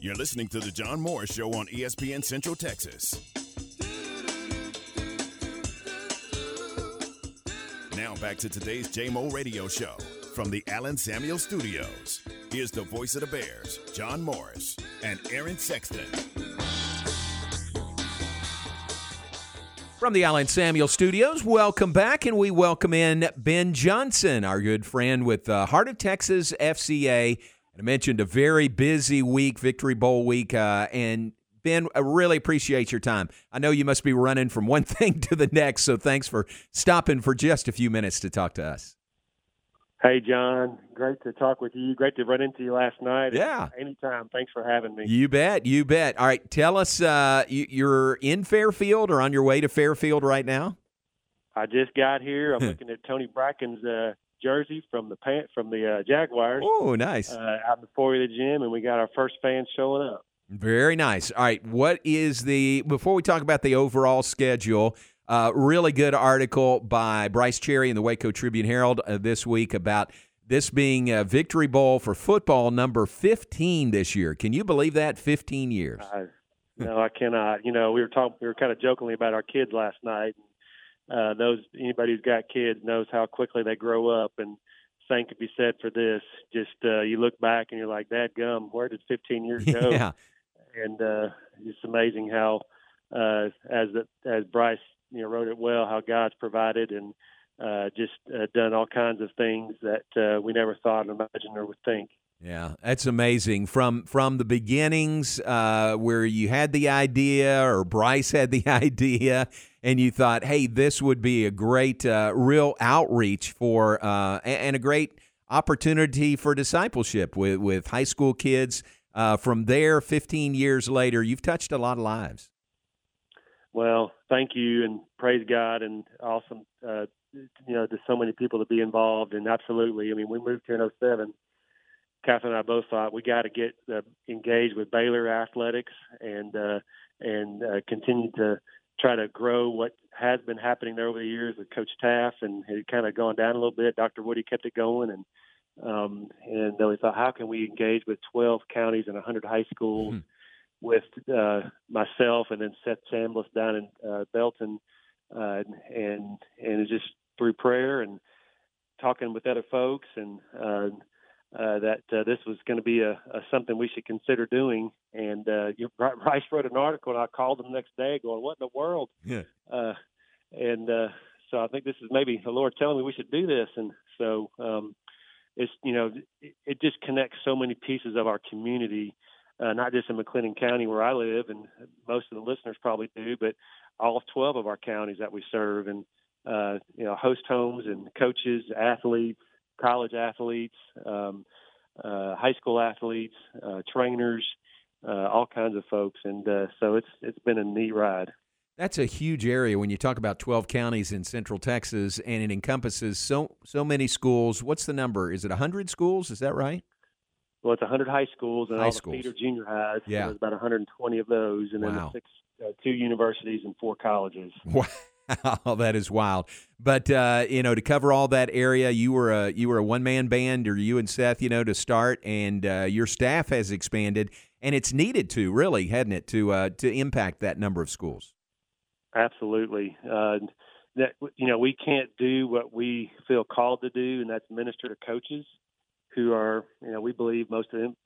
You're listening to The John Morris Show on ESPN Central Texas. Now back to today's JMO radio show from the Allen Samuel Studios. Here's the voice of the Bears, John Morris and Aaron Sexton. From the Allen Samuel Studios, welcome back, and we welcome in Ben Johnson, our good friend with uh, Heart of Texas FCA. I mentioned a very busy week, Victory Bowl week, uh, and Ben, I really appreciate your time. I know you must be running from one thing to the next, so thanks for stopping for just a few minutes to talk to us. Hey, John. Great to talk with you. Great to run into you last night. Yeah. Anytime. Thanks for having me. You bet. You bet. All right. Tell us, uh, you're in Fairfield or on your way to Fairfield right now? I just got here. I'm looking at Tony Brackens' uh, jersey from the pant from the uh, Jaguars. Oh, nice. Uh, out before the foyer of the gym, and we got our first fans showing up. Very nice. All right. What is the, before we talk about the overall schedule, uh, really good article by Bryce Cherry in the Waco Tribune Herald uh, this week about this being a Victory Bowl for football number 15 this year. Can you believe that? 15 years. No, I cannot. You know, we were talking, we were kind of jokingly about our kids last night. Uh, those anybody who's got kids knows how quickly they grow up, and same could be said for this. Just uh, you look back and you're like, "Dad gum, where did 15 years go?" yeah. And uh, it's amazing how, uh, as the, as Bryce you know wrote it well how God's provided and uh, just uh, done all kinds of things that uh, we never thought, or imagined, or would think. Yeah, that's amazing. From from the beginnings, uh, where you had the idea, or Bryce had the idea, and you thought, "Hey, this would be a great, uh, real outreach for, uh, and a great opportunity for discipleship with with high school kids." Uh, from there, 15 years later, you've touched a lot of lives. Well, thank you and praise God and awesome, uh, you know, there's so many people to be involved and absolutely. I mean, we moved here in 07. Catherine and I both thought we got to get uh, engaged with Baylor athletics and uh, and uh, continue to try to grow what has been happening there over the years with Coach Taft and it kind of gone down a little bit. Dr. Woody kept it going and um, and then we thought, how can we engage with 12 counties and 100 high schools? Mm-hmm with uh, myself and then Seth Chambliss down in uh, Belton, uh, and and just through prayer and talking with other folks and uh, uh, that uh, this was going to be a, a something we should consider doing. And uh, you, Bryce wrote an article, and I called him the next day, going, "What in the world?" Yeah. Uh, and uh, so I think this is maybe the Lord telling me we should do this. And so um, it's you know it, it just connects so many pieces of our community uh, not just in McLennan County where I live, and most of the listeners probably do, but all 12 of our counties that we serve, and uh, you know, host homes and coaches, athletes, college athletes, um, uh, high school athletes, uh, trainers, uh, all kinds of folks, and uh, so it's it's been a neat ride. That's a huge area when you talk about 12 counties in Central Texas, and it encompasses so so many schools. What's the number? Is it 100 schools? Is that right? well, it's 100 high schools and high all schools. the feeder junior highs. Yeah. So there's about 120 of those, and then the six, uh, two universities and four colleges. Wow, that is wild. But uh, you know, to cover all that area, you were a you were a one man band, or you and Seth, you know, to start, and uh, your staff has expanded, and it's needed to really, hadn't it, to uh, to impact that number of schools. Absolutely. That you know, we can't do what we feel called to do, and that's minister to coaches who are, you know, we believe most of them,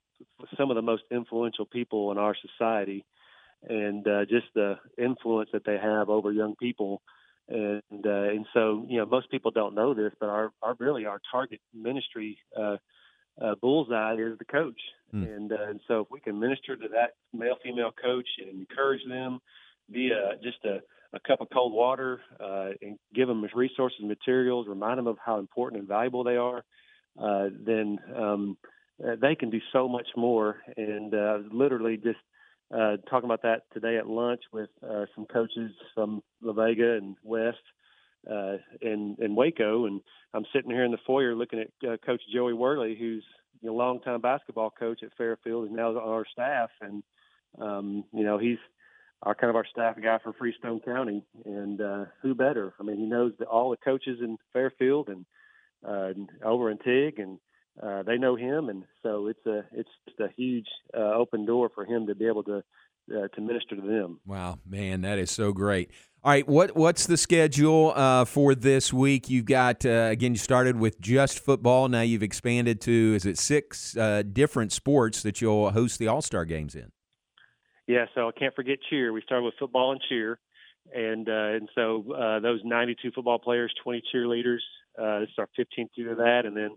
some of the most influential people in our society, and uh, just the influence that they have over young people. And uh, and so you know most people don't know this, but our, our really our target ministry uh, uh, bullseye is the coach. Mm. And uh, and so if we can minister to that male female coach and encourage them, be a, just a, a cup of cold water, uh, and give them resources materials, remind them of how important and valuable they are, uh, then um, uh, they can do so much more. And uh, literally just uh, talking about that today at lunch with uh, some coaches from La Vega and West uh, and, and Waco. And I'm sitting here in the foyer looking at uh, Coach Joey Worley, who's a longtime basketball coach at Fairfield and now on our staff. And, um, you know, he's our kind of our staff guy for Freestone County. And uh, who better? I mean, he knows the, all the coaches in Fairfield and uh, over in Teague and uh, they know him, and so it's a it's just a huge uh, open door for him to be able to uh, to minister to them. Wow, man, that is so great. All right, what what's the schedule uh, for this week? You've got uh, again, you started with just football. Now you've expanded to is it six uh, different sports that you'll host the All Star games in? Yeah, so I can't forget cheer. We started with football and cheer, and uh, and so uh, those 92 football players, 20 cheerleaders. Uh, this is our 15th year of that, and then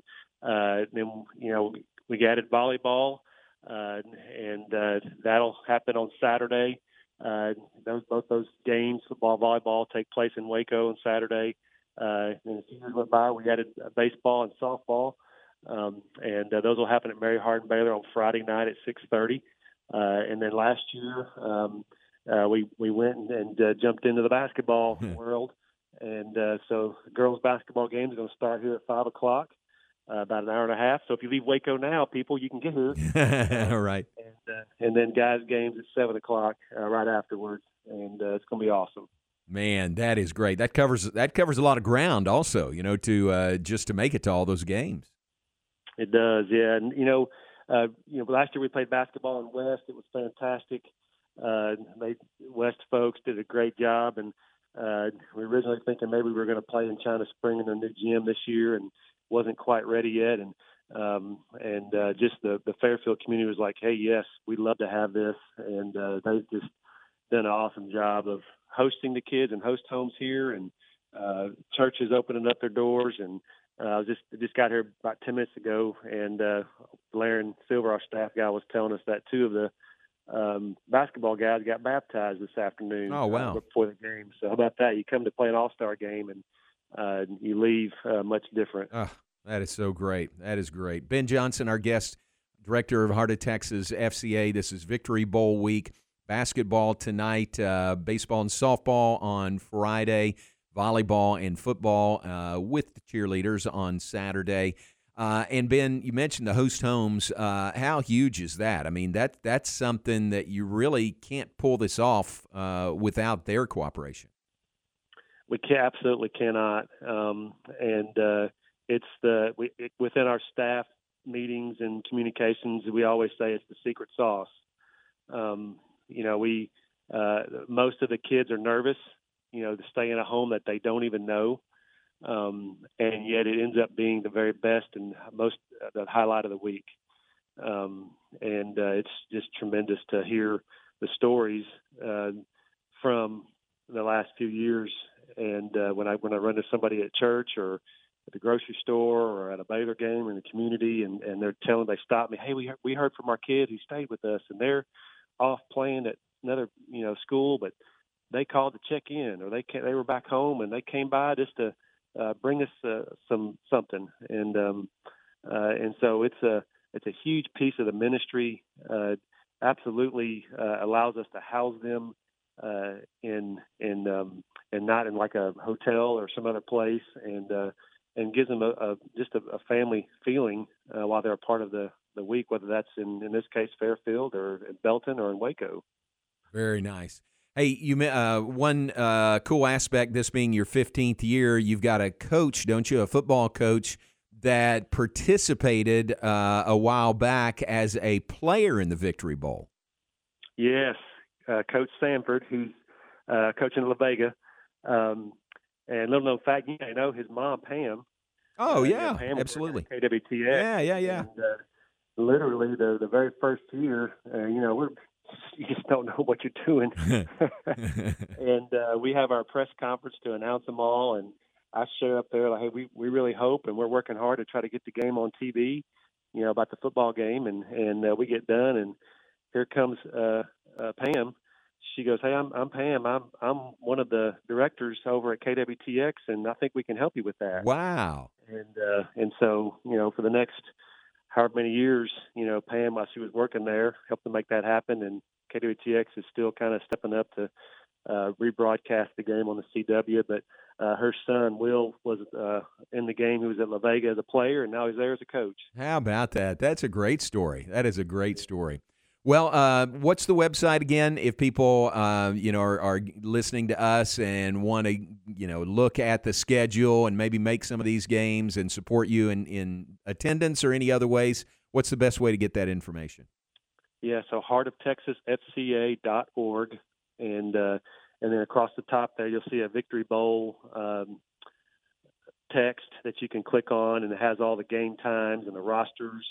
uh, then you know we added volleyball, uh, and uh, that'll happen on Saturday. Uh, those both those games, football, volleyball, take place in Waco on Saturday. Uh, and as years went by, we added uh, baseball and softball, um, and uh, those will happen at Mary Hardin Baylor on Friday night at 6:30. Uh, and then last year, um, uh, we we went and, and uh, jumped into the basketball world, and uh, so girls basketball games are going to start here at five o'clock uh, about an hour and a half. So if you leave Waco now, people, you can get here. All right. And, uh, and then guys' games at seven o'clock uh, right afterwards, and uh, it's going to be awesome. Man, that is great. That covers that covers a lot of ground, also. You know, to uh, just to make it to all those games. It does, yeah. And you know, uh, you know, last year we played basketball in West. It was fantastic. Uh, they West folks did a great job, and uh, we were originally thinking maybe we were going to play in China Spring in a new gym this year, and wasn't quite ready yet, and um, and uh, just the the Fairfield community was like, hey, yes, we'd love to have this, and uh, they've just done an awesome job of hosting the kids and host homes here, and uh, churches opening up their doors, and uh, I was just just got here about ten minutes ago, and uh, Laren Silver, our staff guy, was telling us that two of the um, basketball guys got baptized this afternoon. Oh wow! Uh, before the game, so how about that? You come to play an All Star game and uh, you leave uh, much different. Oh, that is so great. That is great. Ben Johnson, our guest, director of Heart of Texas FCA. This is Victory Bowl week. Basketball tonight, uh, baseball and softball on Friday, volleyball and football uh, with the cheerleaders on Saturday. Uh, and Ben, you mentioned the host homes. Uh, how huge is that? I mean, that that's something that you really can't pull this off without their cooperation we can, absolutely cannot. Um, and uh, it's the we, it, within our staff meetings and communications, we always say it's the secret sauce. Um, you know, we uh, most of the kids are nervous, you know, to stay in a home that they don't even know, um, and yet it ends up being the very best and most uh, the highlight of the week. Um, and uh, it's just tremendous to hear the stories uh, from the last few years and uh, when I when I run into somebody at church or at the grocery store or at a Baylor game in the community, and and they're telling they stop me, hey, we we heard from our kid who stayed with us, and they're off playing at another you know school, but they called to check in, or they came, they were back home and they came by just to uh, bring us uh, some something, and um, uh, and so it's a it's a huge piece of the ministry. Uh, absolutely uh, allows us to house them uh, in in um, and not in like a hotel or some other place, and uh, and gives them a, a just a, a family feeling uh, while they're a part of the the week, whether that's in in this case Fairfield or in Belton or in Waco. Very nice. Hey, you uh, one uh, cool aspect this being your 15th year, you've got a coach, don't you? A football coach that participated uh, a while back as a player in the Victory Bowl. Yes, uh, Coach Sanford, who's uh, coaching La Vega. Um, and little known fact, you know, his mom Pam. Oh uh, yeah, Pam absolutely. KWTX. Yeah, yeah, yeah. And, uh, literally, the the very first year, uh, you know, we're you just don't know what you're doing. and uh, we have our press conference to announce them all, and I share up there like, hey, we we really hope, and we're working hard to try to get the game on TV. You know about the football game, and and uh, we get done, and here comes uh, uh, Pam. She goes, "Hey, I'm I'm Pam. I'm I'm one of the directors over at KWTX, and I think we can help you with that." Wow. And uh, and so you know, for the next however many years, you know, Pam, while she was working there, helped to make that happen, and KWTX is still kind of stepping up to uh, rebroadcast the game on the CW. But uh, her son Will was uh, in the game. He was at La Vega as a player, and now he's there as a coach. How about that? That's a great story. That is a great story. Well, uh, what's the website again? If people, uh, you know, are, are, listening to us and want to, you know, look at the schedule and maybe make some of these games and support you in, in attendance or any other ways, what's the best way to get that information? Yeah, so heartoftexasfca.org, and uh, and then across the top there you'll see a Victory Bowl um, text that you can click on, and it has all the game times and the rosters,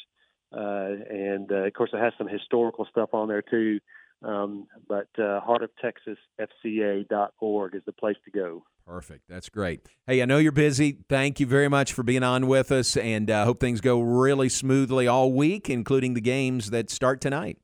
and uh, of course it has some historical stuff on there too. Um, but uh, heartoftexasfca.org is the place to go. Perfect. That's great. Hey, I know you're busy. Thank you very much for being on with us, and uh, hope things go really smoothly all week, including the games that start tonight.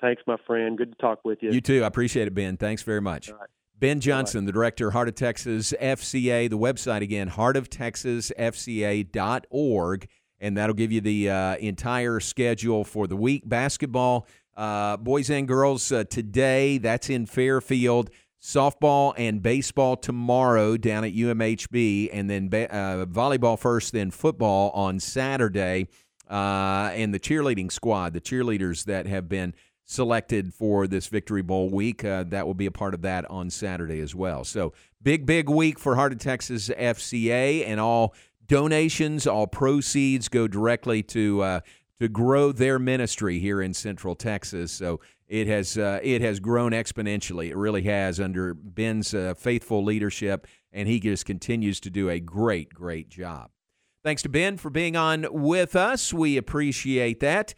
Thanks, my friend. Good to talk with you. You too. I appreciate it, Ben. Thanks very much. Ben Johnson, the director, Heart of Texas FCA. The website again, heartoftexasfca.org, and that'll give you the uh, entire schedule for the week. Basketball, uh, boys and girls uh, today. That's in Fairfield softball and baseball tomorrow down at UMHB, and then uh, volleyball first, then football on Saturday. Uh, and the cheerleading squad, the cheerleaders that have been selected for this Victory Bowl week, uh, that will be a part of that on Saturday as well. So, big, big week for Heart of Texas FCA, and all donations, all proceeds go directly to uh, to grow their ministry here in Central Texas. So it has uh, it has grown exponentially. It really has under Ben's uh, faithful leadership, and he just continues to do a great, great job. Thanks to Ben for being on with us. We appreciate that.